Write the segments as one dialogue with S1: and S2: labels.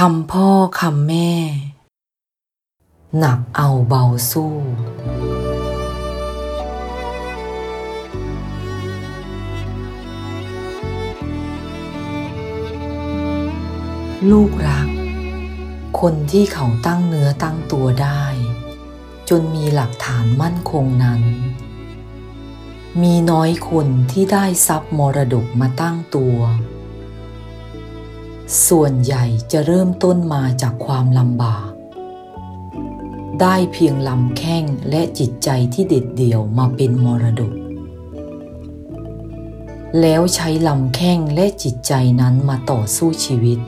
S1: คำพ่อคำแม่ หนักเอาเบาสู้ ลูกรัก คนที่เขาตั้งเนื้อตั้งตัวได้ จนมีหลักฐานมั่นคงนั้น มีน้อยคนที่ได้ทรัพย์มรดกมาตั้งตัว ส่วนใหญ่จะเริ่มต้นมาจากความลำบาก ได้เพียงลำแข้งและจิตใจที่เด็ดเดี่ยวมาเป็นมรดก แล้วใช้ลำแข้งและจิตใจนั้นมาต่อสู้ชีวิต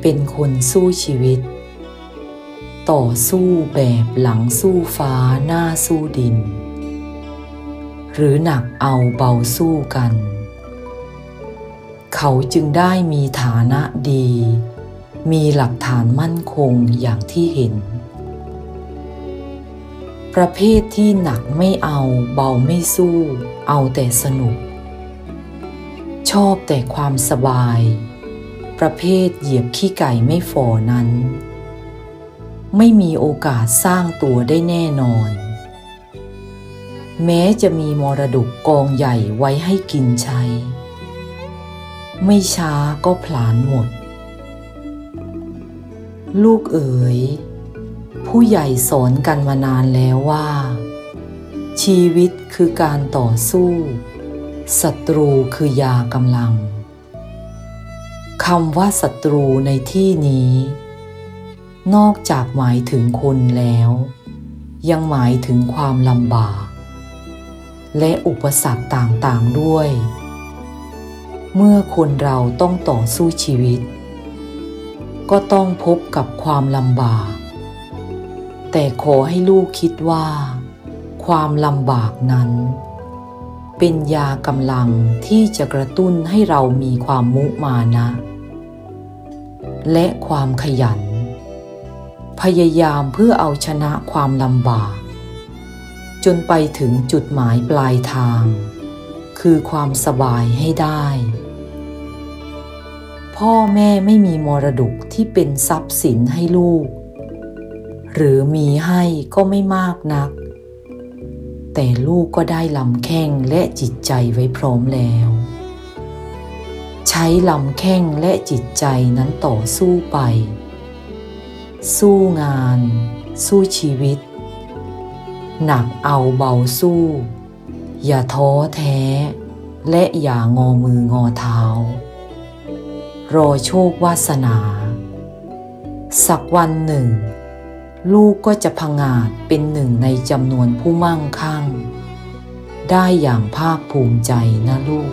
S1: เป็นคนสู้ชีวิต ต่อสู้แบบหลังสู้ฟ้าหน้าสู้ดิน หรือหนักเอาเบาสู้กัน เขาจึงได้มีฐานะดี มีหลักฐานมั่นคงอย่างที่เห็น ประเภทที่หนักไม่เอาเบาไม่สู้ เอาแต่สนุก ชอบแต่ความสบาย ประเภทเหยียบขี้ไก่ไม่ฝ่อนั้น ไม่มีโอกาสสร้างตัวได้แน่นอนแม้จะมีมรดกกองใหญ่ไว้ให้กินใช้ ไม่ช้าก็ผลาญหมด ลูกเอ๋ย ผู้ใหญ่สอนกันมานานแล้วว่า ชีวิตคือการต่อสู้ศัตรูคือยากำลังคำว่าศัตรูในที่นี้ นอกจากหมายถึงคนแล้ว ยังหมายถึงความลำบาก และอุปสรรคต่างๆด้วย เมื่อคนเราต้องต่อสู้ชีวิต ก็ต้องพบกับความลำบาก แต่ขอให้ลูกคิดว่า ความลำบากนั้น เป็นยากำลังที่จะกระตุ้นให้เรามีความมุมานะ และความขยัน พยายามเพื่อเอาชนะความลำบาก จนไปถึงจุดหมายปลายทาง คือความสบายให้ได้ พ่อแม่ไม่มีมรดกที่เป็นทรัพย์สินให้ลูก หรือมีให้ก็ไม่มากนัก แต่ลูกก็ได้ลำแข้งและจิตใจไว้พร้อมแล้ว ใช้ลำแข้งและจิตใจนั้นต่อสู้ไป สู้งาน สู้ชีวิต หนักเอาเบาสู้ อย่าท้อแท้ และอย่างอมืองอเท้า รอโชควาสนา สักวันหนึ่ง ลูกก็จะพังอาจเป็นหนึ่งในจำนวนผู้มั่งคั่ง ได้อย่างภาคภูมิใจนะลูก